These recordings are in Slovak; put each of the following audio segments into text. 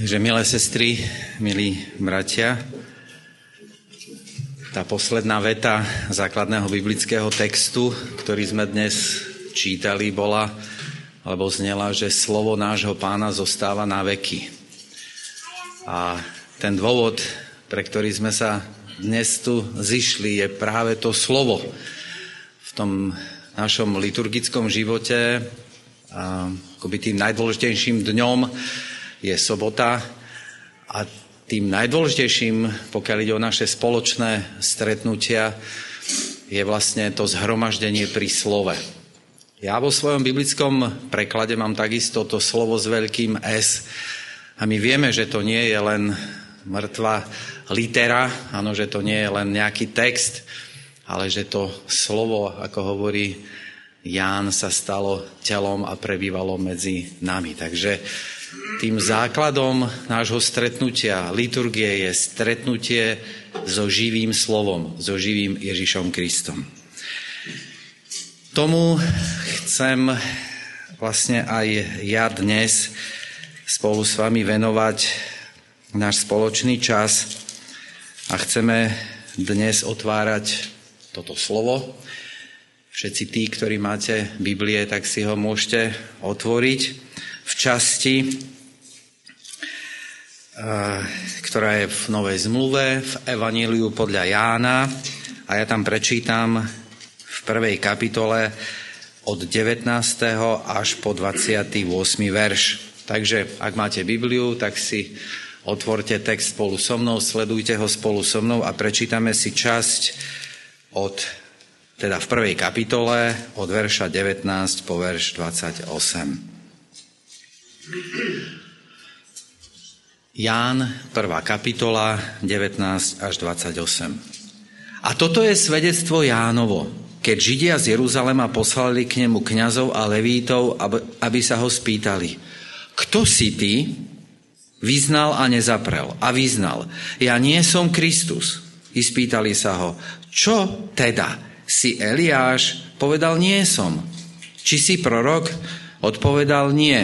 Takže milé sestry, milí bratia, tá posledná veta základného biblického textu, ktorý sme dnes čítali, bola, alebo znela, že slovo nášho pána zostáva na veky. A ten dôvod, pre ktorý sme sa dnes tu zišli, je práve to slovo. V tom našom liturgickom živote, akoby tým najdôležitejším dňom, je sobota a tým najdôležitejším, pokiaľ ide o naše spoločné stretnutia, je vlastne to zhromaždenie pri slove. Ja vo svojom biblickom preklade mám takisto to slovo s veľkým S. A my vieme, že to nie je len mŕtva litera, áno, že to nie je len nejaký text, ale že to slovo, ako hovorí Ján, sa stalo telom a prebývalo medzi nami. Takže tým základom nášho stretnutia, liturgie je stretnutie so živým slovom, so živým Ježišom Kristom. Tomu chcem vlastne aj ja dnes spolu s vami venovať náš spoločný čas a chceme dnes otvárať toto slovo. Všetci tí, ktorí máte Biblie, tak si ho môžete otvoriť v časti, ktorá je v Novej zmluve, v Evaníliu podľa Jána a ja tam prečítam v prvej kapitole od 19. až po 28. verš. Takže ak máte Bibliu, tak si otvorte text spolu so mnou, sledujte ho spolu so mnou a prečítame si časť od, teda v prvej kapitole od verša 19 po verš 28. Ján, 1. kapitola, 19 až 28. A toto je svedectvo Jánovo, keď Židia z Jeruzalema poslali k nemu kňazov a levítov, aby sa ho spýtali, kto si ty? Vyznal a nezaprel. A vyznal, ja nie som Kristus. I spýtali sa ho, čo teda? Si Eliáš? Povedal, nie som. Či si prorok? Odpovedal, nie.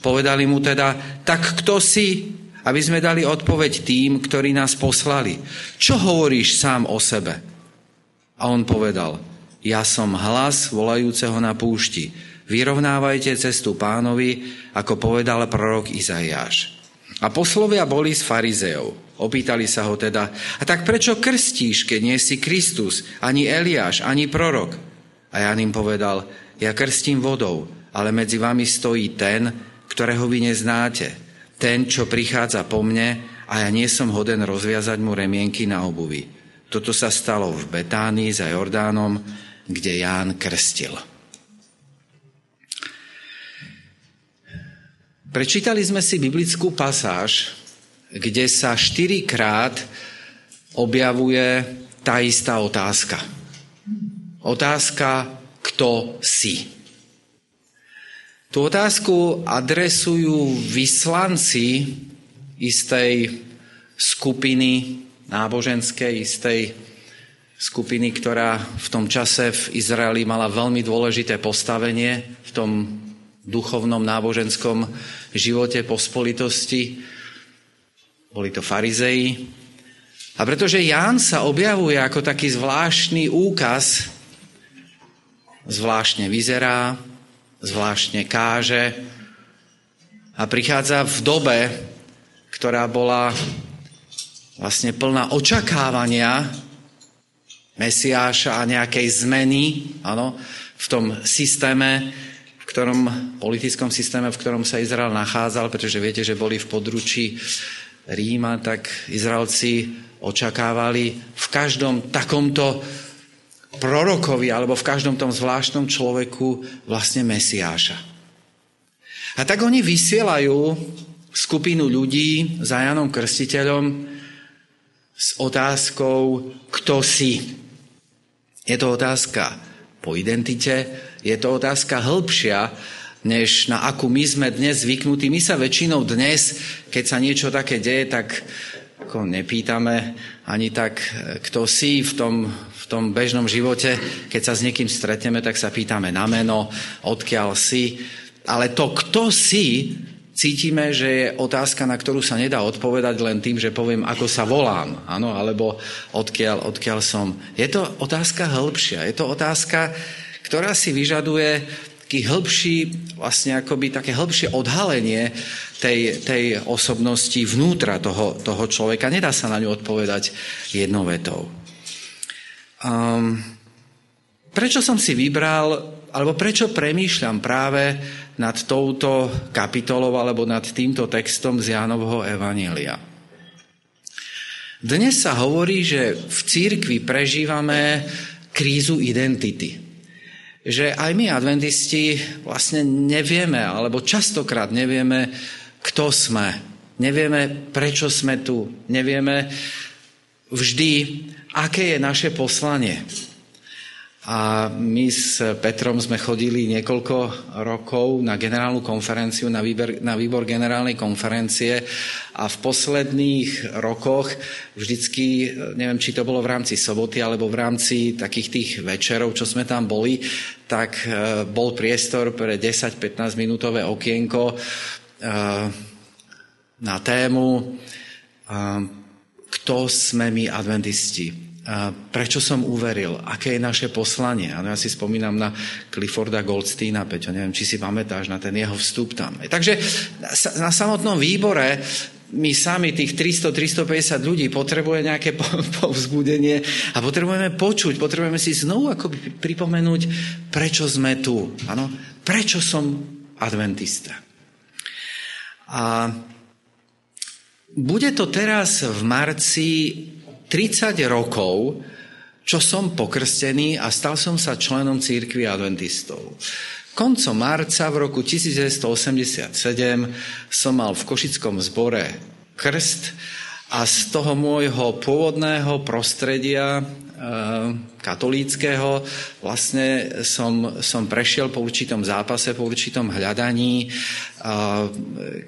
Povedali mu teda, tak kto si? Aby sme dali odpoveď tým, ktorí nás poslali. Čo hovoríš sám o sebe? A on povedal, ja som hlas volajúceho na púšti. Vyrovnávajte cestu pánovi, ako povedal prorok Izaiáš. A poslovia boli z farizeov. Opýtali sa ho teda, a tak prečo krstíš, keď nie si Kristus, ani Eliáš, ani prorok? A Jan im povedal, ja krstím vodou, ale medzi vami stojí ten, ktorého vy neznáte. Ten, čo prichádza po mne a ja nie som hoden rozviazať mu remienky na obuvi. Toto sa stalo v Betánii za Jordánom, kde Ján krstil. Prečítali sme si biblickú pasáž, kde sa štyrikrát objavuje tá istá otázka. Otázka, kto si. Tú otázku adresujú vyslanci istej skupiny náboženskej, istej skupiny, ktorá v tom čase v Izraeli mala veľmi dôležité postavenie v tom duchovnom náboženskom živote pospolitosti. Boli to farizei. A pretože Ján sa objavuje ako taký zvláštny úkaz, zvláštne vyzerá, zvláštne káže a prichádza v dobe, ktorá bola vlastne plná očakávania Mesiáša a nejakej zmeny áno, v tom systéme, v ktorom, politickom systéme, v ktorom sa Izrael nachádzal, pretože viete, že boli v područí Ríma, tak Izraelci očakávali v každom takomto prorokovi alebo v každom tom zvláštnom človeku vlastne Mesiáša. A tak oni vysielajú skupinu ľudí za Janom Krstiteľom s otázkou, kto si. Je to otázka po identite, je to otázka hĺbšia, než na akú my sme dnes zvyknutí. My sa väčšinou dnes, keď sa niečo také deje, tak ako nepýtame ani tak, kto si v tom, v tom bežnom živote, keď sa s niekým stretneme, tak sa pýtame na meno, odkiaľ si. Ale to, kto si, cítime, že je otázka, na ktorú sa nedá odpovedať len tým, že poviem, ako sa volám, áno, alebo odkiaľ, odkiaľ som. Je to otázka hĺbšia. Je to otázka, ktorá si vyžaduje taký hĺbší, vlastne akoby také hĺbšie odhalenie tej, tej osobnosti vnútra toho, toho človeka. Nedá sa na ňu odpovedať jednou vetou. Um, prečo som si vybral, alebo prečo premýšľam práve nad touto kapitolou alebo nad týmto textom z Jánovho Evanielia? Dnes sa hovorí, že v církvi prežívame krízu identity že aj my adventisti vlastne nevieme, alebo častokrát nevieme, kto sme. Nevieme, prečo sme tu. Nevieme vždy, aké je naše poslanie. A my s Petrom sme chodili niekoľko rokov na generálnu konferenciu, na výber, na výbor generálnej konferencie a v posledných rokoch vždycky, neviem, či to bolo v rámci soboty alebo v rámci takých tých večerov, čo sme tam boli, tak e, bol priestor pre 10-15 minútové okienko e, na tému e, kto sme my adventisti prečo som uveril, aké je naše poslanie. Ano, ja si spomínam na Clifforda Goldsteina, Peťo, neviem, či si pamätáš na ten jeho vstup tam. Takže na samotnom výbore my sami, tých 300-350 ľudí, potrebuje nejaké povzbudenie a potrebujeme počuť, potrebujeme si znovu ako pripomenúť, prečo sme tu. Ano? Prečo som adventista. A bude to teraz v marci 30 rokov, čo som pokrstený a stal som sa členom církvy adventistov. Koncom marca v roku 1987 som mal v Košickom zbore krst a z toho môjho pôvodného prostredia e, katolíckého vlastne som, som prešiel po určitom zápase, po určitom hľadaní e,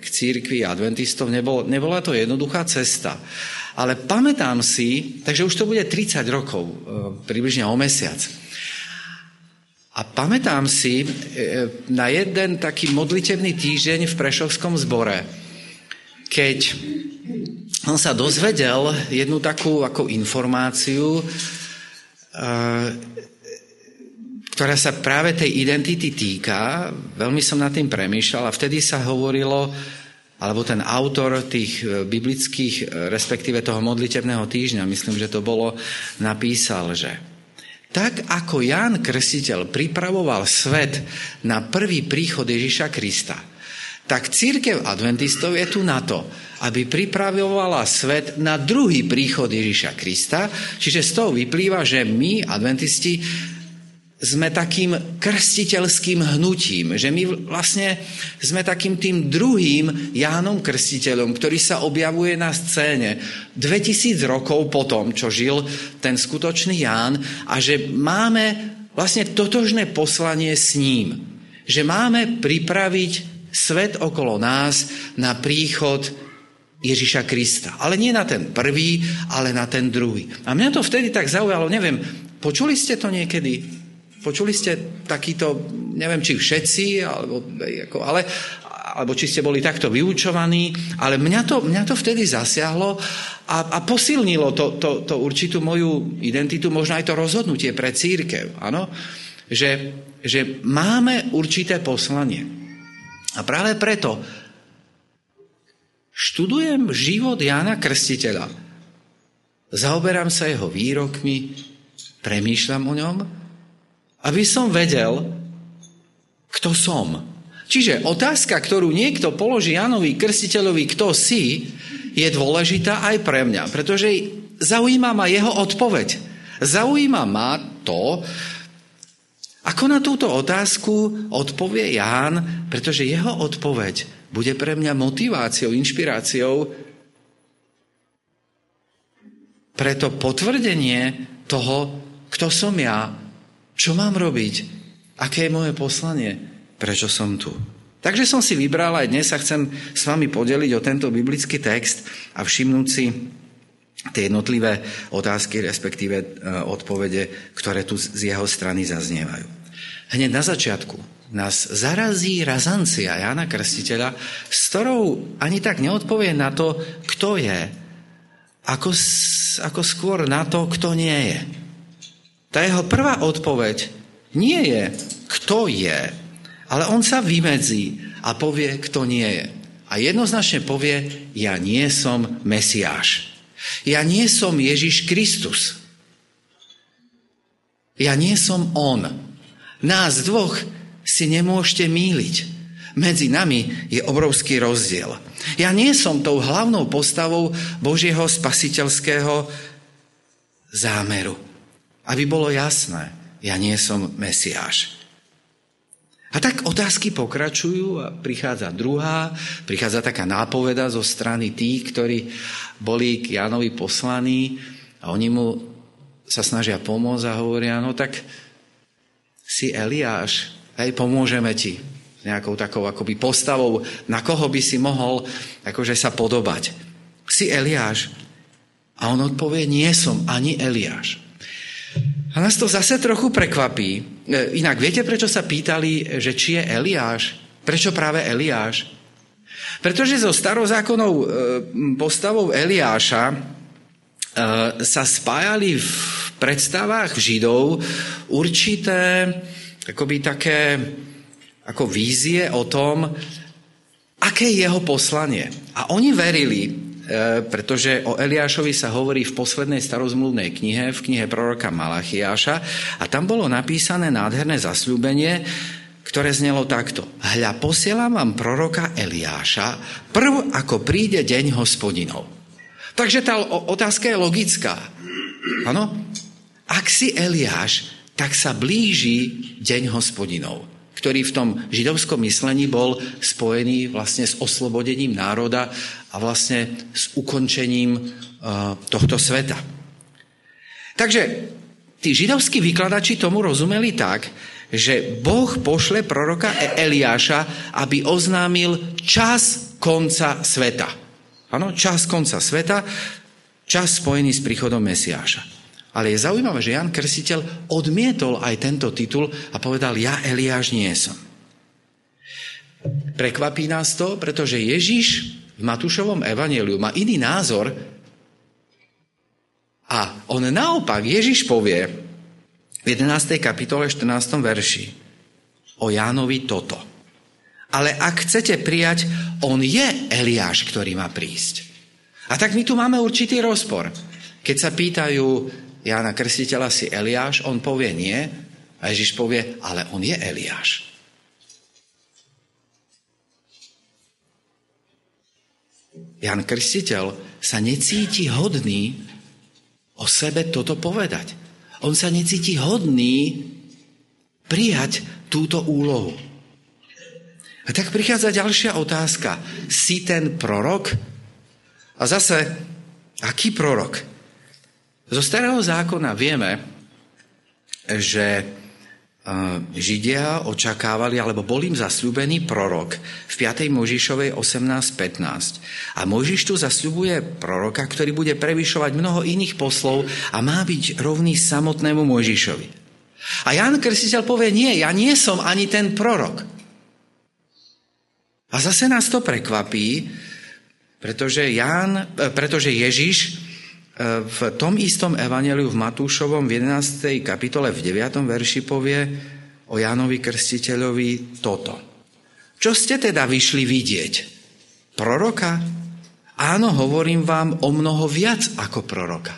k církvi adventistov. Nebol, nebola to jednoduchá cesta. Ale pamätám si, takže už to bude 30 rokov, e, približne o mesiac. A pamätám si e, na jeden taký modlitebný týždeň v Prešovskom zbore, keď on sa dozvedel jednu takú ako informáciu, e, ktorá sa práve tej identity týka. Veľmi som nad tým premýšľal a vtedy sa hovorilo alebo ten autor tých e, biblických, e, respektíve toho modlitebného týždňa, myslím, že to bolo, napísal, že tak ako Ján Krstiteľ pripravoval svet na prvý príchod Ježiša Krista, tak církev adventistov je tu na to, aby pripravovala svet na druhý príchod Ježiša Krista. Čiže z toho vyplýva, že my, adventisti, sme takým krstiteľským hnutím, že my vlastne sme takým tým druhým Jánom Krstiteľom, ktorý sa objavuje na scéne 2000 rokov potom, čo žil ten skutočný Ján a že máme vlastne totožné poslanie s ním. Že máme pripraviť svet okolo nás na príchod Ježiša Krista. Ale nie na ten prvý, ale na ten druhý. A mňa to vtedy tak zaujalo, neviem, počuli ste to niekedy? Počuli ste takýto, neviem, či všetci, alebo, ako, ale, alebo či ste boli takto vyučovaní, ale mňa to, mňa to vtedy zasiahlo a, a posilnilo to, to, to určitú moju identitu, možno aj to rozhodnutie pre církev, áno? Že, že máme určité poslanie. A práve preto študujem život Jána Krstiteľa. Zaoberám sa jeho výrokmi, premýšľam o ňom aby som vedel, kto som. Čiže otázka, ktorú niekto položí Janovi Krstiteľovi, kto si, je dôležitá aj pre mňa, pretože zaujíma ma jeho odpoveď. Zaujíma ma to, ako na túto otázku odpovie Ján, pretože jeho odpoveď bude pre mňa motiváciou, inšpiráciou pre to potvrdenie toho, kto som ja čo mám robiť? Aké je moje poslanie? Prečo som tu? Takže som si vybral aj dnes a chcem s vami podeliť o tento biblický text a všimnúť si tie jednotlivé otázky, respektíve e, odpovede, ktoré tu z jeho strany zaznievajú. hneď na začiatku nás zarazí razancia Jana Krstiteľa, s ktorou ani tak neodpovie na to, kto je, ako, ako skôr na to, kto nie je. Tá jeho prvá odpoveď nie je, kto je, ale on sa vymedzí a povie, kto nie je. A jednoznačne povie, ja nie som Mesiáš. Ja nie som Ježiš Kristus. Ja nie som On. Nás dvoch si nemôžete míliť. Medzi nami je obrovský rozdiel. Ja nie som tou hlavnou postavou Božieho spasiteľského zámeru. Aby bolo jasné, ja nie som Mesiáš. A tak otázky pokračujú a prichádza druhá, prichádza taká nápoveda zo strany tých, ktorí boli k Jánovi poslaní a oni mu sa snažia pomôcť a hovoria, no tak si Eliáš, Hej, pomôžeme ti nejakou takou akoby postavou, na koho by si mohol akože sa podobať. Si Eliáš. A on odpovie, nie som ani Eliáš. A nás to zase trochu prekvapí. E, inak viete, prečo sa pýtali, že či je Eliáš? Prečo práve Eliáš? Pretože so starozákonnou e, postavou Eliáša e, sa spájali v predstavách Židov určité akoby také ako vízie o tom, aké je jeho poslanie. A oni verili, pretože o Eliášovi sa hovorí v poslednej starozmluvnej knihe, v knihe proroka Malachiáša a tam bolo napísané nádherné zasľúbenie, ktoré znelo takto. Hľa, posielam vám proroka Eliáša, prv ako príde deň hospodinov. Takže tá otázka je logická. Áno? Ak si Eliáš, tak sa blíži deň hospodinov, ktorý v tom židovskom myslení bol spojený vlastne s oslobodením národa a vlastne s ukončením uh, tohto sveta. Takže tí židovskí vykladači tomu rozumeli tak, že Boh pošle proroka Eliáša, aby oznámil čas konca sveta. Áno, čas konca sveta, čas spojený s príchodom Mesiáša. Ale je zaujímavé, že Jan Krsiteľ odmietol aj tento titul a povedal, ja Eliáš nie som. Prekvapí nás to, pretože Ježiš v Matúšovom evaneliu má iný názor a on naopak, Ježiš povie v 11. kapitole 14. verši o Jánovi toto. Ale ak chcete prijať, on je Eliáš, ktorý má prísť. A tak my tu máme určitý rozpor. Keď sa pýtajú, Jána Krstiteľa si Eliáš, on povie nie a Ježiš povie, ale on je Eliáš. Jan Krstiteľ sa necíti hodný o sebe toto povedať. On sa necíti hodný prijať túto úlohu. A tak prichádza ďalšia otázka. Si ten prorok? A zase, aký prorok? Zo starého zákona vieme, že e, Židia očakávali, alebo bol im zasľúbený prorok v 5. Možišovej 18.15. A Možiš tu zasľubuje proroka, ktorý bude prevyšovať mnoho iných poslov a má byť rovný samotnému Možišovi. A Jan Krstiteľ povie, nie, ja nie som ani ten prorok. A zase nás to prekvapí, pretože, Ján, e, pretože Ježiš v tom istom evaneliu v Matúšovom v 11. kapitole v 9. verši povie o Jánovi Krstiteľovi toto. Čo ste teda vyšli vidieť? Proroka? Áno, hovorím vám o mnoho viac ako proroka.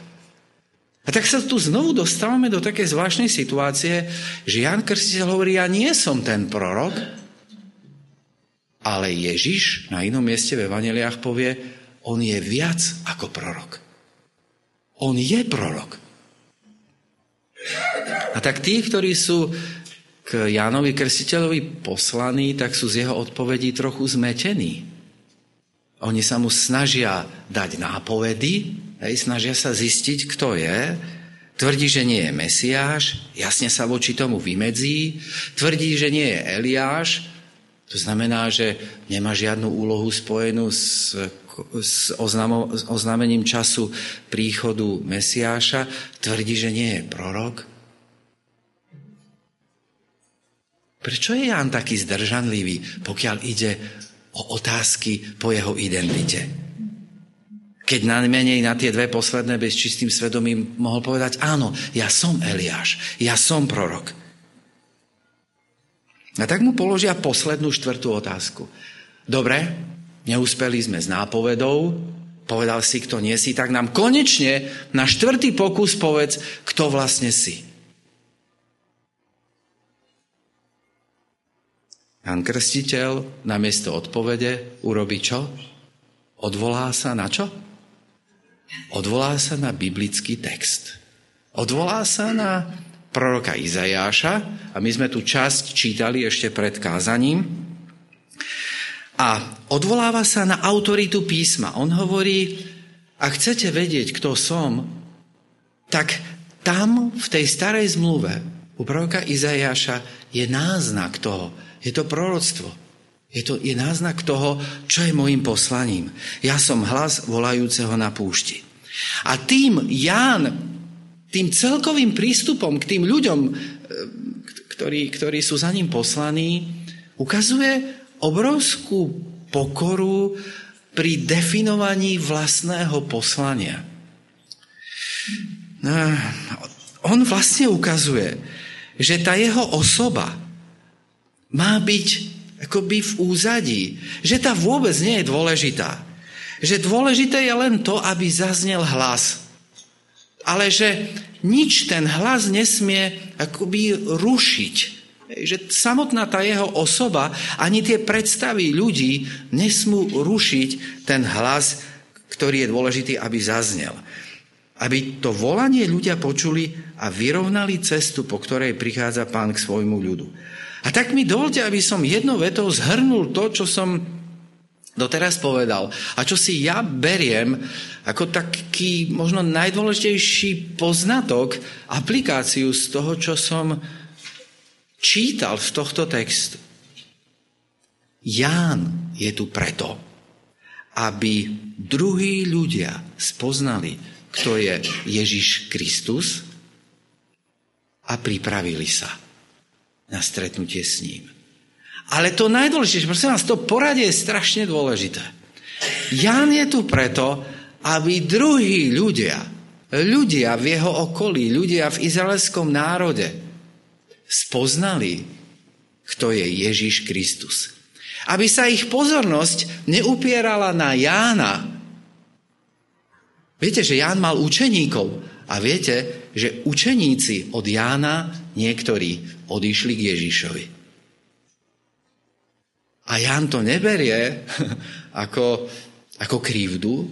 A tak sa tu znovu dostávame do takej zvláštnej situácie, že Jan Krstiteľ hovorí, ja nie som ten prorok, ale Ježiš na inom mieste v Evaneliách povie, on je viac ako prorok. On je prorok. A tak tí, ktorí sú k Jánovi Krstiteľovi poslaní, tak sú z jeho odpovedí trochu zmetení. Oni sa mu snažia dať nápovedy, hej, snažia sa zistiť, kto je, tvrdí, že nie je Mesiáš, jasne sa voči tomu vymedzí, tvrdí, že nie je Eliáš, to znamená, že nemá žiadnu úlohu spojenú s s, oznamo, s oznámením času príchodu Mesiáša, tvrdí, že nie je prorok. Prečo je Ján taký zdržanlivý, pokiaľ ide o otázky po jeho identite? Keď najmenej na tie dve posledné bez čistým svedomím mohol povedať, áno, ja som Eliáš, ja som prorok. A tak mu položia poslednú štvrtú otázku. Dobre, neúspeli sme s nápovedou, povedal si, kto nie si, tak nám konečne na štvrtý pokus povedz, kto vlastne si. Jan Krstiteľ namiesto odpovede urobí čo? Odvolá sa na čo? Odvolá sa na biblický text. Odvolá sa na proroka Izajáša a my sme tu časť čítali ešte pred kázaním. A odvoláva sa na autoritu písma. On hovorí, ak chcete vedieť, kto som, tak tam v tej starej zmluve u proroka Izajáša je náznak toho. Je to proroctvo. Je to je náznak toho, čo je môjim poslaním. Ja som hlas volajúceho na púšti. A tým Ján tým celkovým prístupom k tým ľuďom, e, ktorí, ktorí sú za ním poslaní, ukazuje obrovskú pokoru pri definovaní vlastného poslania. On vlastne ukazuje, že tá jeho osoba má byť akoby v úzadí, že tá vôbec nie je dôležitá. Že dôležité je len to, aby zaznel hlas ale že nič ten hlas nesmie akoby rušiť. Že samotná tá jeho osoba, ani tie predstavy ľudí nesmú rušiť ten hlas, ktorý je dôležitý, aby zaznel. Aby to volanie ľudia počuli a vyrovnali cestu, po ktorej prichádza pán k svojmu ľudu. A tak mi dovolte, aby som jednou vetou zhrnul to, čo som doteraz povedal a čo si ja beriem ako taký možno najdôležitejší poznatok, aplikáciu z toho, čo som čítal z tohto textu. Ján je tu preto, aby druhí ľudia spoznali, kto je Ježiš Kristus a pripravili sa na stretnutie s ním. Ale to najdôležitejšie, prosím vás, to poradie je strašne dôležité. Ján je tu preto, aby druhí ľudia, ľudia v jeho okolí, ľudia v izraelskom národe spoznali, kto je Ježiš Kristus. Aby sa ich pozornosť neupierala na Jána. Viete, že Ján mal učeníkov a viete, že učeníci od Jána niektorí odišli k Ježišovi. A Jan to neberie ako, ako krivdu.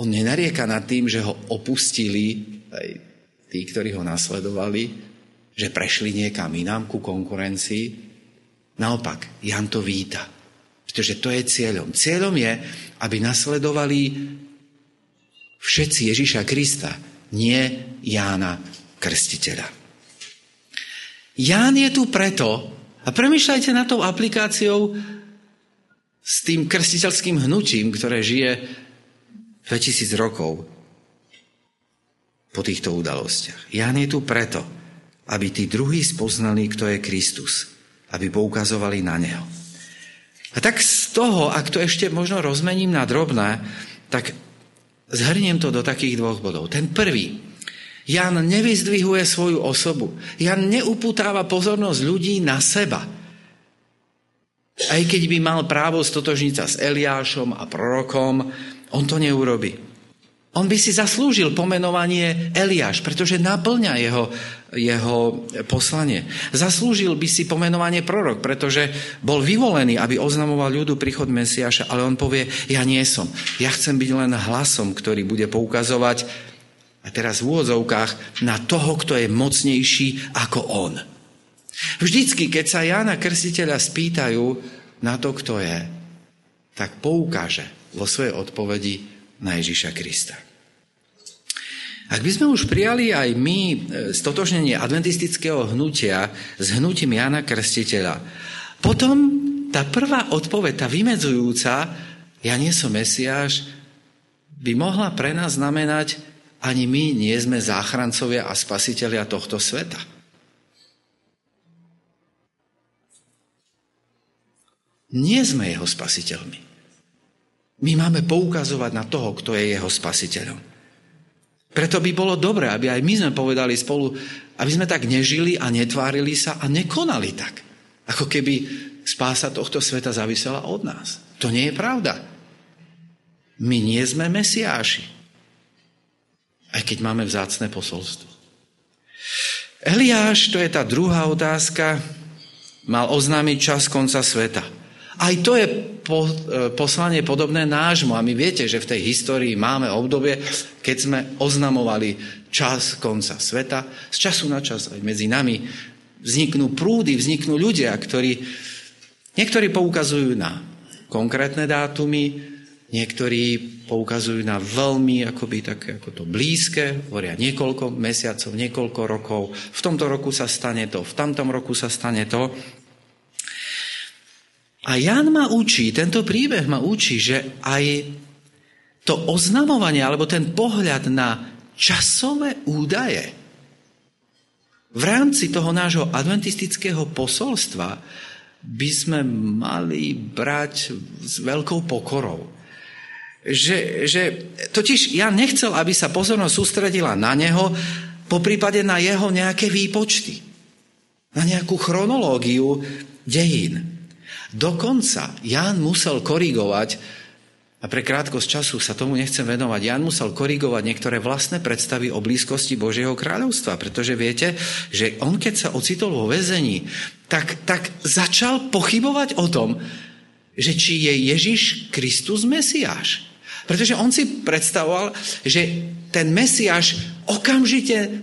On nenarieka nad tým, že ho opustili aj tí, ktorí ho nasledovali, že prešli niekam inám ku konkurencii. Naopak, Jan to víta. Pretože to je cieľom. Cieľom je, aby nasledovali všetci Ježiša Krista, nie Jána Krstiteľa. Ján je tu preto, a premyšľajte na tou aplikáciou s tým krstiteľským hnutím, ktoré žije 2000 rokov po týchto udalostiach. Ján je tu preto, aby tí druhí spoznali, kto je Kristus, aby poukazovali na Neho. A tak z toho, ak to ešte možno rozmením na drobné, tak zhrniem to do takých dvoch bodov. Ten prvý, Jan nevyzdvihuje svoju osobu. Jan neuputáva pozornosť ľudí na seba. Aj keď by mal právo stotožniť sa s Eliášom a prorokom, on to neurobi. On by si zaslúžil pomenovanie Eliáš, pretože naplňa jeho, jeho poslanie. Zaslúžil by si pomenovanie prorok, pretože bol vyvolený, aby oznamoval ľudu príchod Mesiaša, ale on povie, ja nie som. Ja chcem byť len hlasom, ktorý bude poukazovať a teraz v úvodzovkách, na toho, kto je mocnejší ako on. Vždycky, keď sa Jána Krstiteľa spýtajú na to, kto je, tak poukáže vo svojej odpovedi na Ježiša Krista. Ak by sme už prijali aj my e, stotožnenie adventistického hnutia s hnutím Jana Krstiteľa, potom tá prvá odpoveď, tá vymedzujúca, ja nie som Mesiáš, by mohla pre nás znamenať, ani my nie sme záchrancovia a spasitelia tohto sveta. Nie sme jeho spasiteľmi. My máme poukazovať na toho, kto je jeho spasiteľom. Preto by bolo dobré, aby aj my sme povedali spolu, aby sme tak nežili a netvárili sa a nekonali tak. Ako keby spása tohto sveta zavisela od nás. To nie je pravda. My nie sme mesiáši. Aj keď máme vzácne posolstvo. Eliáš, to je tá druhá otázka, mal oznámiť čas konca sveta. Aj to je po, e, poslanie podobné nášmu. A my viete, že v tej histórii máme obdobie, keď sme oznamovali čas konca sveta. Z času na čas aj medzi nami vzniknú prúdy, vzniknú ľudia, ktorí niektorí poukazujú na konkrétne dátumy, niektorí poukazujú na veľmi akoby také ako to blízke, hovoria niekoľko mesiacov, niekoľko rokov. V tomto roku sa stane to, v tamtom roku sa stane to. A Jan ma učí, tento príbeh ma učí, že aj to oznamovanie, alebo ten pohľad na časové údaje v rámci toho nášho adventistického posolstva by sme mali brať s veľkou pokorou. Že, že totiž ja nechcel, aby sa pozornosť sústredila na neho, po prípade na jeho nejaké výpočty, na nejakú chronológiu dejín. Dokonca Ján musel korigovať, a pre krátkosť času sa tomu nechcem venovať, Ján musel korigovať niektoré vlastné predstavy o blízkosti Božieho kráľovstva, pretože viete, že on keď sa ocitol vo väzení, tak, tak začal pochybovať o tom, že či je Ježiš Kristus Mesiáš. Pretože on si predstavoval, že ten Mesiáš okamžite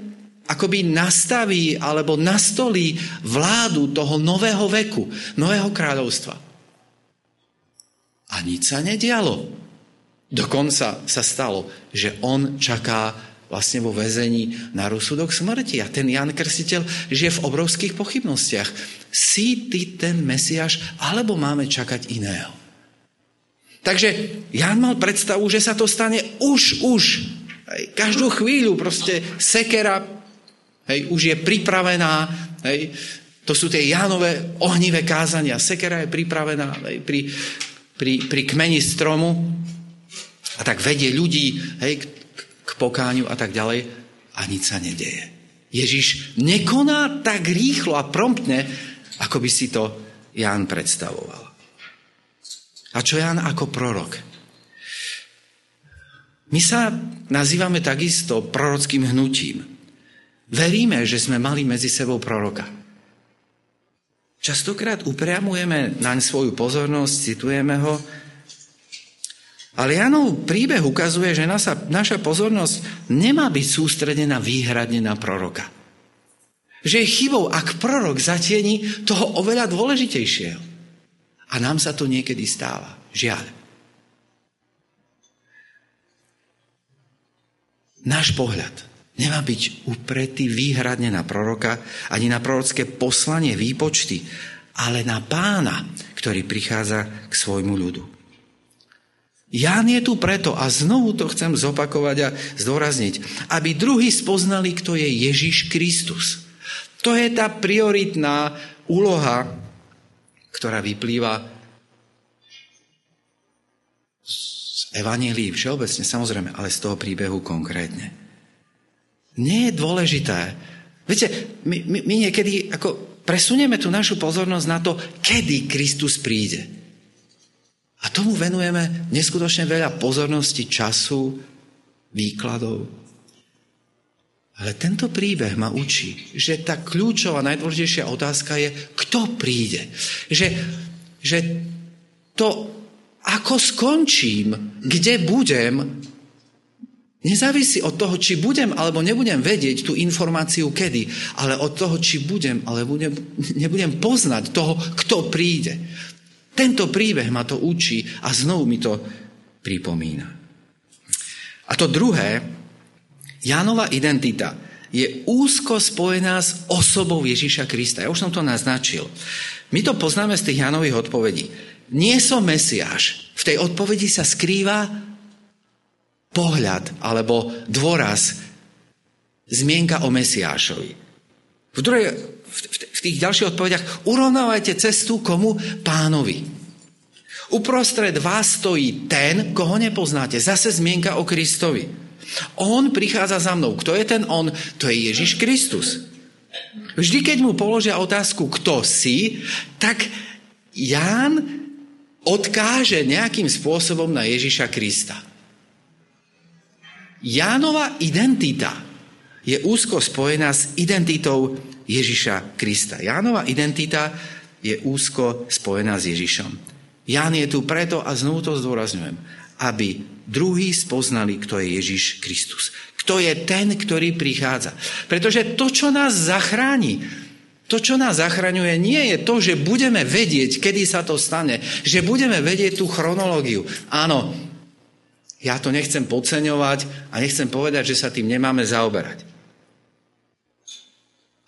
akoby nastaví alebo nastolí vládu toho nového veku, nového kráľovstva. A nič sa nedialo. Dokonca sa stalo, že on čaká vlastne vo väzení na rozsudok smrti. A ten Jan Krstiteľ žije v obrovských pochybnostiach. Si ty ten Mesiáš, alebo máme čakať iného? Takže Jan mal predstavu, že sa to stane už, už. Každú chvíľu proste sekera Hej, už je pripravená, hej, to sú tie Jánové ohnivé kázania. Sekera je pripravená hej, pri, pri, pri kmeni stromu a tak vedie ľudí hej, k, k pokáňu a tak ďalej a nič sa nedeje. Ježiš nekoná tak rýchlo a promptne, ako by si to Ján predstavoval. A čo Ján ako prorok? My sa nazývame takisto prorockým hnutím. Veríme, že sme mali medzi sebou proroka. Častokrát upriamujeme naň svoju pozornosť, citujeme ho, ale Janov príbeh ukazuje, že naša, naša pozornosť nemá byť sústredená výhradne na proroka. Že je chybou, ak prorok zatieni toho oveľa dôležitejšieho. A nám sa to niekedy stáva. Žiaľ. Náš pohľad Nemá byť upretý výhradne na proroka, ani na prorocké poslanie, výpočty, ale na pána, ktorý prichádza k svojmu ľudu. Ján je tu preto, a znovu to chcem zopakovať a zdôrazniť, aby druhý spoznali, kto je Ježiš Kristus. To je tá prioritná úloha, ktorá vyplýva z Evangelií všeobecne, samozrejme, ale z toho príbehu konkrétne. Nie je dôležité. Viete, my, my, my niekedy ako presunieme tú našu pozornosť na to, kedy Kristus príde. A tomu venujeme neskutočne veľa pozornosti, času, výkladov. Ale tento príbeh ma učí, že tá kľúčová, najdôležitejšia otázka je, kto príde. Že, že to, ako skončím, kde budem, Nezávisí od toho, či budem alebo nebudem vedieť tú informáciu kedy, ale od toho, či budem alebo nebudem poznať toho, kto príde. Tento príbeh ma to učí a znovu mi to pripomína. A to druhé, Jánova identita je úzko spojená s osobou Ježíša Krista. Ja už som to naznačil. My to poznáme z tých Jánových odpovedí. Nie som Mesiáš. V tej odpovedi sa skrýva pohľad alebo dôraz, zmienka o Mesiášovi. V, druhej, v, tých ďalších odpovediach urovnávajte cestu komu? Pánovi. Uprostred vás stojí ten, koho nepoznáte. Zase zmienka o Kristovi. On prichádza za mnou. Kto je ten on? To je Ježiš Kristus. Vždy, keď mu položia otázku, kto si, tak Ján odkáže nejakým spôsobom na Ježiša Krista. Jánova identita je úzko spojená s identitou Ježiša Krista. Jánova identita je úzko spojená s Ježišom. Ján je tu preto, a znovu to zdôrazňujem, aby druhí spoznali, kto je Ježiš Kristus. Kto je ten, ktorý prichádza. Pretože to, čo nás zachráni, to, čo nás zachraňuje, nie je to, že budeme vedieť, kedy sa to stane, že budeme vedieť tú chronológiu. Áno, ja to nechcem podceňovať a nechcem povedať, že sa tým nemáme zaoberať.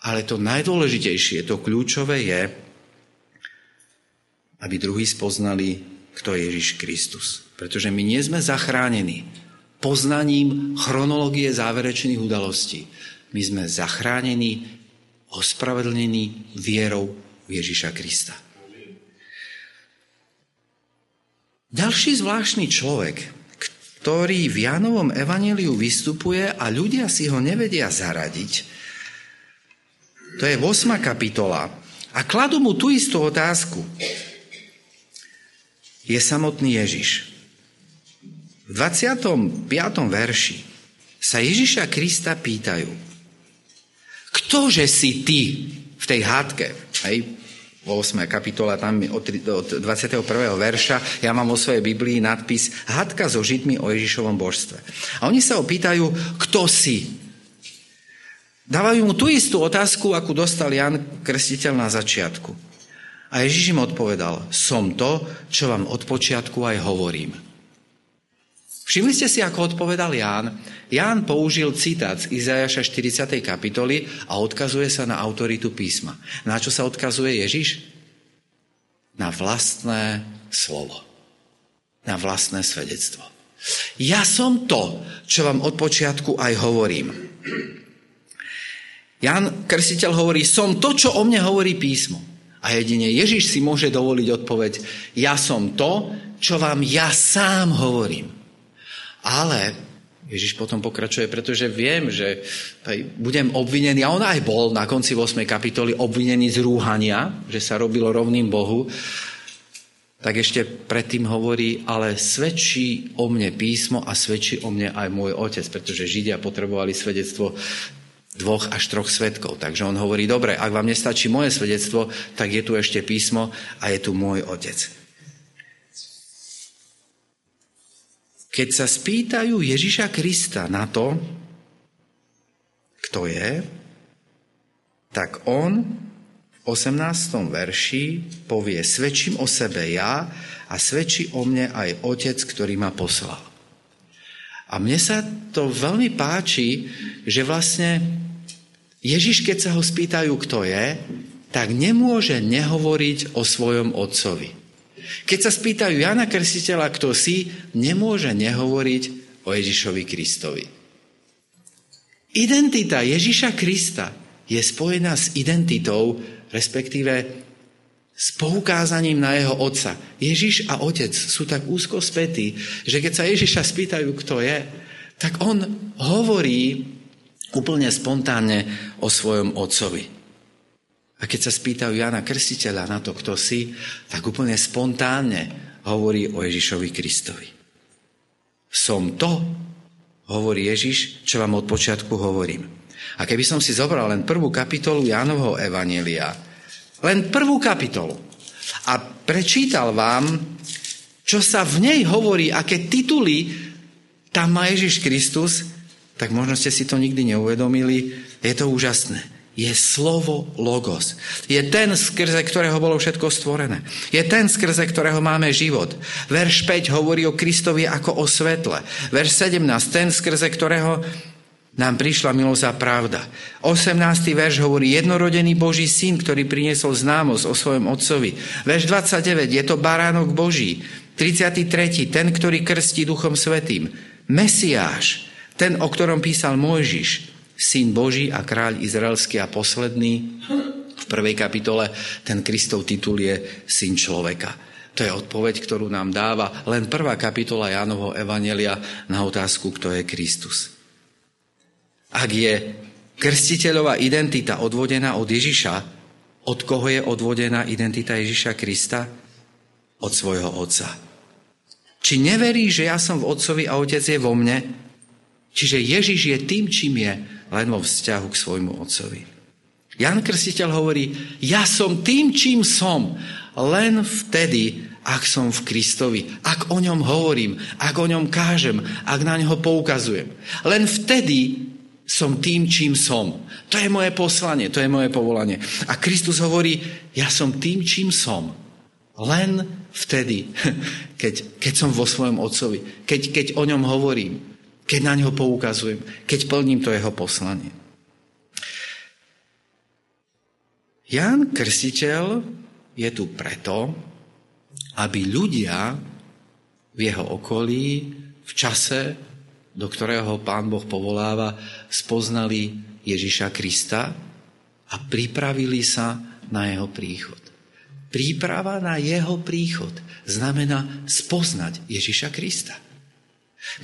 Ale to najdôležitejšie, to kľúčové je, aby druhí spoznali, kto je Ježiš Kristus. Pretože my nie sme zachránení poznaním chronológie záverečných udalostí. My sme zachránení, ospravedlnení vierou Ježiša Krista. Ďalší zvláštny človek, ktorý v Janovom evaníliu vystupuje a ľudia si ho nevedia zaradiť, to je 8. kapitola. A kladú mu tú istú otázku. Je samotný Ježiš. V 25. verši sa Ježiša Krista pýtajú, ktože si ty v tej hádke, hej, 8. kapitola, tam od 21. verša, ja mám vo svojej Biblii nadpis Hádka so Židmi o Ježišovom božstve. A oni sa opýtajú, kto si? Dávajú mu tú istú otázku, akú dostal Jan Krstiteľ na začiatku. A Ježiš im odpovedal, som to, čo vám od počiatku aj hovorím. Všimli ste si, ako odpovedal Ján? Ján použil citát z Izajaša 40. kapitoly a odkazuje sa na autoritu písma. Na čo sa odkazuje Ježiš? Na vlastné slovo. Na vlastné svedectvo. Ja som to, čo vám od počiatku aj hovorím. Jan Krstiteľ hovorí, som to, čo o mne hovorí písmo. A jedine Ježiš si môže dovoliť odpoveď, ja som to, čo vám ja sám hovorím. Ale Ježiš potom pokračuje, pretože viem, že budem obvinený, a on aj bol na konci 8. kapitoly obvinený z rúhania, že sa robilo rovným Bohu, tak ešte predtým hovorí, ale svedčí o mne písmo a svedčí o mne aj môj otec, pretože Židia potrebovali svedectvo dvoch až troch svetkov. Takže on hovorí, dobre, ak vám nestačí moje svedectvo, tak je tu ešte písmo a je tu môj otec. Keď sa spýtajú Ježiša Krista na to, kto je, tak on v 18. verši povie, svedčím o sebe ja a svedčí o mne aj Otec, ktorý ma poslal. A mne sa to veľmi páči, že vlastne Ježiš, keď sa ho spýtajú, kto je, tak nemôže nehovoriť o svojom otcovi. Keď sa spýtajú Jana Krstiteľa, kto si, nemôže nehovoriť o Ježišovi Kristovi. Identita Ježiša Krista je spojená s identitou, respektíve s poukázaním na jeho otca. Ježiš a otec sú tak úzko spätí, že keď sa Ježiša spýtajú, kto je, tak on hovorí úplne spontánne o svojom otcovi. A keď sa spýtajú Jana Krstiteľa na to, kto si, tak úplne spontánne hovorí o Ježišovi Kristovi. Som to, hovorí Ježiš, čo vám od počiatku hovorím. A keby som si zobral len prvú kapitolu Jánovho Evanielia, len prvú kapitolu, a prečítal vám, čo sa v nej hovorí, aké tituly tam má Ježiš Kristus, tak možno ste si to nikdy neuvedomili. Je to úžasné je slovo Logos. Je ten, skrze ktorého bolo všetko stvorené. Je ten, skrze ktorého máme život. Verš 5 hovorí o Kristovi ako o svetle. Verš 17, ten, skrze ktorého nám prišla milosť a pravda. 18. verš hovorí jednorodený Boží syn, ktorý priniesol známosť o svojom otcovi. Verš 29, je to baránok Boží. 33. ten, ktorý krstí Duchom Svetým. Mesiáš, ten, o ktorom písal Mojžiš syn Boží a kráľ izraelský a posledný. V prvej kapitole ten Kristov titul je syn človeka. To je odpoveď, ktorú nám dáva len prvá kapitola Jánovho Evanelia na otázku, kto je Kristus. Ak je krstiteľová identita odvodená od Ježiša, od koho je odvodená identita Ježiša Krista? Od svojho otca. Či neverí, že ja som v otcovi a otec je vo mne? Čiže Ježiš je tým, čím je, len vo vzťahu k svojmu otcovi. Jan Krstiteľ hovorí, ja som tým, čím som, len vtedy, ak som v Kristovi, ak o ňom hovorím, ak o ňom kážem, ak na ňo poukazujem. Len vtedy som tým, čím som. To je moje poslanie, to je moje povolanie. A Kristus hovorí, ja som tým, čím som. Len vtedy, keď, keď som vo svojom otcovi, keď, keď o ňom hovorím, keď na ňo poukazujem, keď plním to jeho poslanie. Jan Krstiteľ je tu preto, aby ľudia v jeho okolí v čase do ktorého Pán Boh povoláva, spoznali Ježiša Krista a pripravili sa na jeho príchod. Príprava na jeho príchod znamená spoznať Ježiša Krista.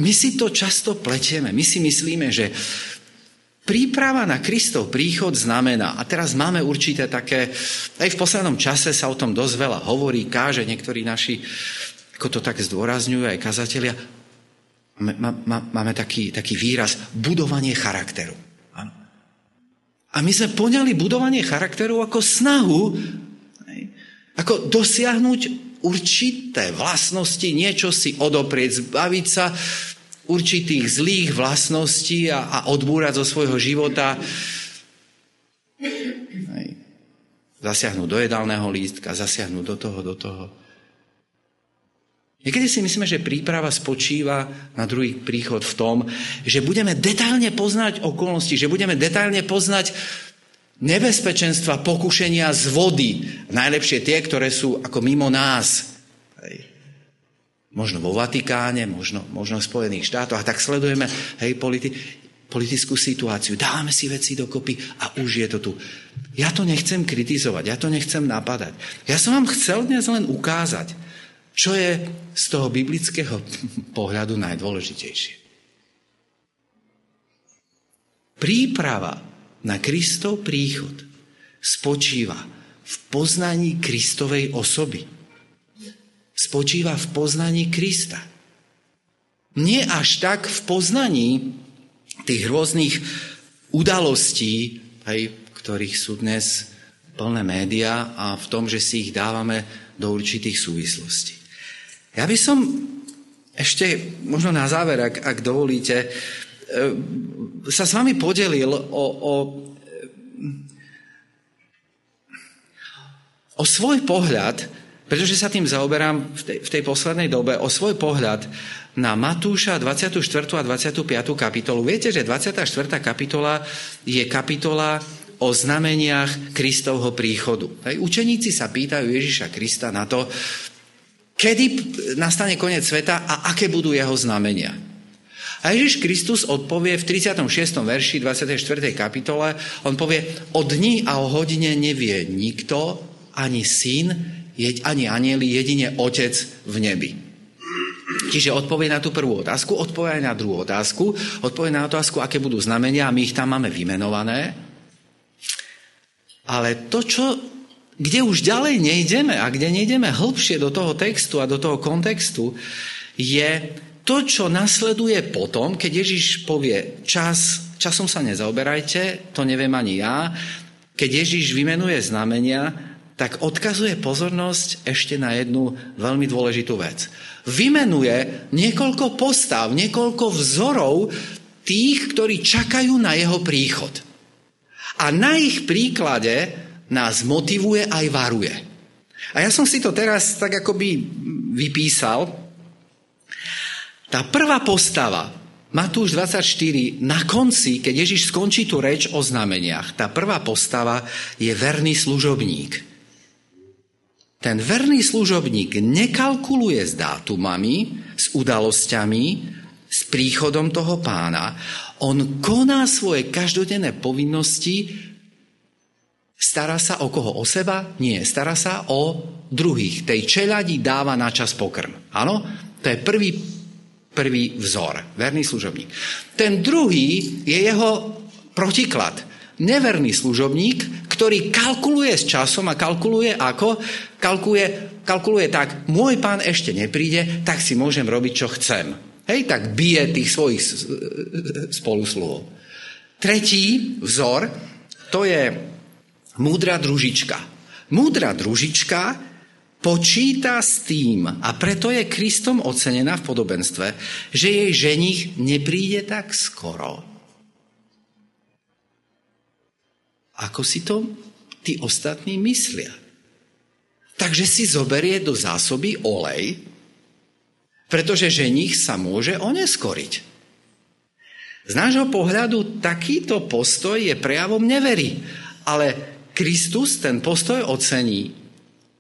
My si to často pletieme. My si myslíme, že príprava na Kristov príchod znamená, a teraz máme určité také, aj v poslednom čase sa o tom dosť veľa hovorí, káže niektorí naši, ako to tak zdôrazňujú aj kazatelia, máme taký, taký výraz budovanie charakteru. A my sme poňali budovanie charakteru ako snahu, ako dosiahnuť určité vlastnosti, niečo si odoprieť, zbaviť sa určitých zlých vlastností a, a odbúrať zo svojho života. Zasiahnuť do jedálneho lístka, zasiahnuť do toho, do toho. Niekedy si myslíme, že príprava spočíva na druhý príchod v tom, že budeme detailne poznať okolnosti, že budeme detailne poznať nebezpečenstva, pokušenia z vody. Najlepšie tie, ktoré sú ako mimo nás. Hej. Možno vo Vatikáne, možno, možno v Spojených štátoch. A tak sledujeme hej, politi- politickú situáciu. Dávame si veci dokopy a už je to tu. Ja to nechcem kritizovať, ja to nechcem napadať. Ja som vám chcel dnes len ukázať, čo je z toho biblického pohľadu najdôležitejšie? Príprava na Kristov príchod spočíva v poznaní Kristovej osoby. Spočíva v poznaní Krista. Nie až tak v poznaní tých rôznych udalostí, aj ktorých sú dnes plné médiá a v tom, že si ich dávame do určitých súvislostí. Ja by som ešte možno na záver, ak, ak dovolíte, sa s vami podelil o, o, o svoj pohľad, pretože sa tým zaoberám v tej, v tej poslednej dobe, o svoj pohľad na Matúša 24. a 25. kapitolu. Viete, že 24. kapitola je kapitola o znameniach Kristovho príchodu. Učeníci sa pýtajú Ježiša Krista na to, kedy nastane koniec sveta a aké budú jeho znamenia. A Ježiš Kristus odpovie v 36. verši 24. kapitole, on povie, o dni a o hodine nevie nikto, ani syn, ani anieli, jedine otec v nebi. Čiže odpovie na tú prvú otázku, odpovie aj na druhú otázku, odpovie na otázku, aké budú znamenia a my ich tam máme vymenované. Ale to, čo kde už ďalej nejdeme a kde nejdeme hĺbšie do toho textu a do toho kontextu, je to, čo nasleduje potom, keď Ježiš povie, čas, časom sa nezaoberajte, to neviem ani ja, keď Ježiš vymenuje znamenia, tak odkazuje pozornosť ešte na jednu veľmi dôležitú vec. Vymenuje niekoľko postav, niekoľko vzorov tých, ktorí čakajú na jeho príchod. A na ich príklade nás motivuje aj varuje. A ja som si to teraz tak akoby vypísal. Tá prvá postava, Matúš 24, na konci, keď Ježiš skončí tú reč o znameniach, tá prvá postava je verný služobník. Ten verný služobník nekalkuluje s dátumami, s udalosťami, s príchodom toho pána. On koná svoje každodenné povinnosti Stará sa o koho? O seba? Nie. Stará sa o druhých. Tej čeľadi dáva na čas pokrm. Áno? To je prvý, prvý vzor. Verný služobník. Ten druhý je jeho protiklad. Neverný služobník, ktorý kalkuluje s časom a kalkuluje ako? Kalkuluje, kalkuluje tak, môj pán ešte nepríde, tak si môžem robiť, čo chcem. Hej, tak bije tých svojich spolusluhov. Tretí vzor, to je múdra družička. Múdra družička počíta s tým, a preto je Kristom ocenená v podobenstve, že jej ženich nepríde tak skoro. Ako si to tí ostatní myslia. Takže si zoberie do zásoby olej, pretože ženich sa môže oneskoriť. Z nášho pohľadu takýto postoj je prejavom nevery, ale Kristus ten postoj ocení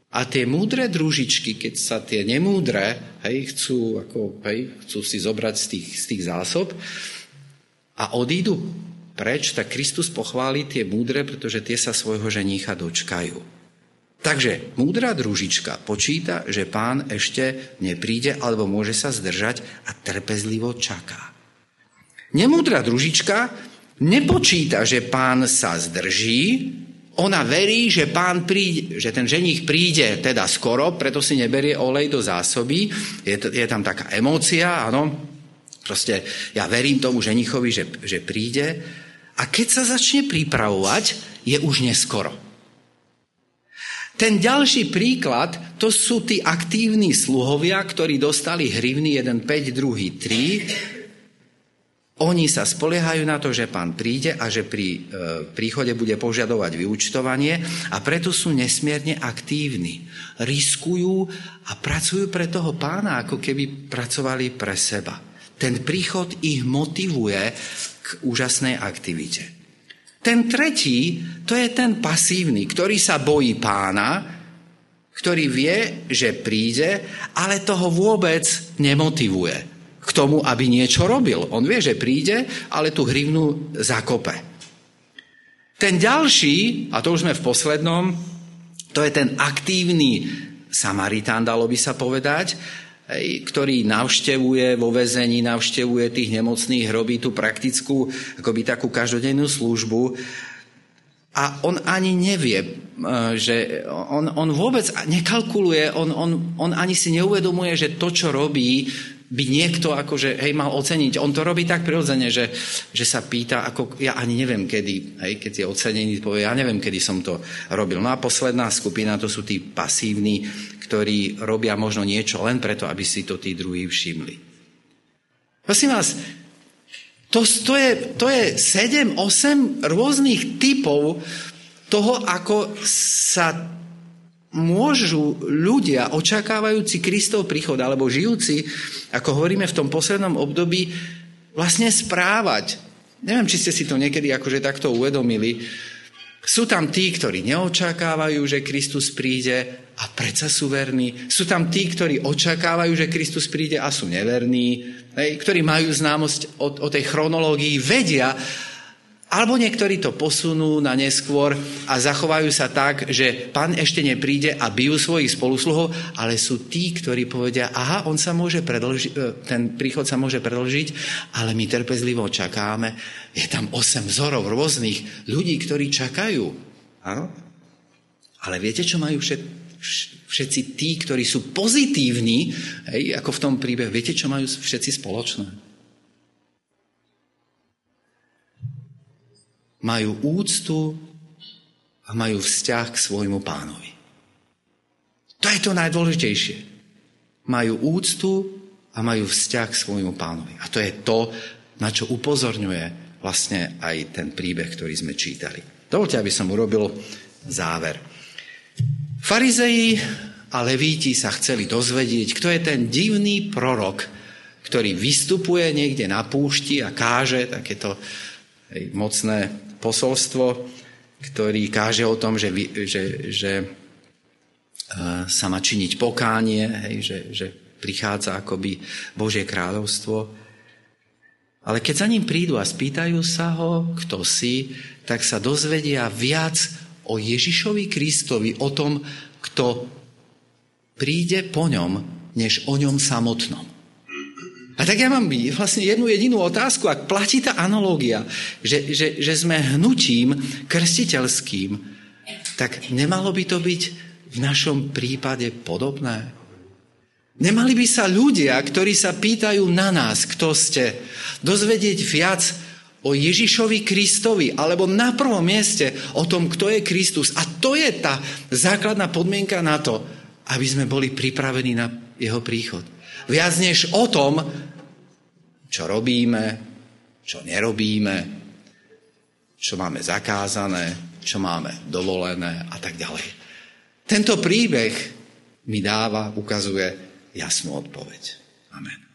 a tie múdre družičky, keď sa tie nemúdre hej, chcú, ako, hej, chcú si zobrať z tých, z tých zásob a odídu preč, tak Kristus pochváli tie múdre, pretože tie sa svojho ženícha dočkajú. Takže múdra družička počíta, že pán ešte nepríde alebo môže sa zdržať a trpezlivo čaká. Nemúdra družička nepočíta, že pán sa zdrží, ona verí, že pán príde, že ten ženich príde teda skoro, preto si neberie olej do zásoby. Je, je tam taká emócia, áno. Proste ja verím tomu ženichovi, že, že príde. A keď sa začne pripravovať, je už neskoro. Ten ďalší príklad, to sú tí aktívni sluhovia, ktorí dostali hrivny, jeden 5, druhý 3, oni sa spoliehajú na to, že pán príde a že pri e, príchode bude požadovať vyučtovanie a preto sú nesmierne aktívni. Riskujú a pracujú pre toho pána, ako keby pracovali pre seba. Ten príchod ich motivuje k úžasnej aktivite. Ten tretí, to je ten pasívny, ktorý sa bojí pána, ktorý vie, že príde, ale toho vôbec nemotivuje k tomu, aby niečo robil. On vie, že príde, ale tú hrivnu zakope. Ten ďalší, a to už sme v poslednom, to je ten aktívny Samaritán, dalo by sa povedať, ktorý navštevuje vo väzení, navštevuje tých nemocných, robí tú praktickú, akoby takú každodennú službu. A on ani nevie, e, že on, on vôbec nekalkuluje, on, on, on ani si neuvedomuje, že to, čo robí, by niekto akože, hej, mal oceniť. On to robí tak prirodzene, že, že sa pýta, ako ja ani neviem kedy, hej, keď je ocenený, povie, ja neviem, kedy som to robil. No a posledná skupina, to sú tí pasívni, ktorí robia možno niečo len preto, aby si to tí druhí všimli. Prosím vás, to, to, je, to je 7-8 rôznych typov toho, ako sa môžu ľudia očakávajúci Kristov príchod alebo žijúci, ako hovoríme v tom poslednom období, vlastne správať. Neviem, či ste si to niekedy akože takto uvedomili. Sú tam tí, ktorí neočakávajú, že Kristus príde a predsa sú verní. Sú tam tí, ktorí očakávajú, že Kristus príde a sú neverní. Hej, ktorí majú známosť o, o tej chronológii, vedia, alebo niektorí to posunú na neskôr a zachovajú sa tak, že pán ešte nepríde a bijú svojich spolusluhov, ale sú tí, ktorí povedia, aha, on sa môže predlži- e, ten príchod sa môže predlžiť, ale my trpezlivo čakáme. Je tam 8 vzorov rôznych ľudí, ktorí čakajú. Áno? Ale viete, čo majú všet, všetci tí, ktorí sú pozitívni, hej, ako v tom príbehu, viete, čo majú všetci spoločné? Majú úctu a majú vzťah k svojmu pánovi. To je to najdôležitejšie. Majú úctu a majú vzťah k svojmu pánovi. A to je to, na čo upozorňuje vlastne aj ten príbeh, ktorý sme čítali. Dovolte, aby som urobil záver. Farizeji a levíti sa chceli dozvedieť, kto je ten divný prorok, ktorý vystupuje niekde na púšti a káže takéto mocné posolstvo, ktorý káže o tom, že, že, že e, sa má činiť pokánie, hej, že, že prichádza akoby Božie kráľovstvo. Ale keď za ním prídu a spýtajú sa ho, kto si, tak sa dozvedia viac o Ježišovi Kristovi, o tom, kto príde po ňom, než o ňom samotnom. A tak ja mám vlastne jednu jedinú otázku. Ak platí tá analógia, že, že, že sme hnutím krstiteľským, tak nemalo by to byť v našom prípade podobné? Nemali by sa ľudia, ktorí sa pýtajú na nás, kto ste, dozvedieť viac o Ježišovi Kristovi, alebo na prvom mieste o tom, kto je Kristus. A to je tá základná podmienka na to, aby sme boli pripravení na jeho príchod. Viac než o tom, čo robíme, čo nerobíme, čo máme zakázané, čo máme dovolené a tak ďalej. Tento príbeh mi dáva, ukazuje jasnú odpoveď. Amen.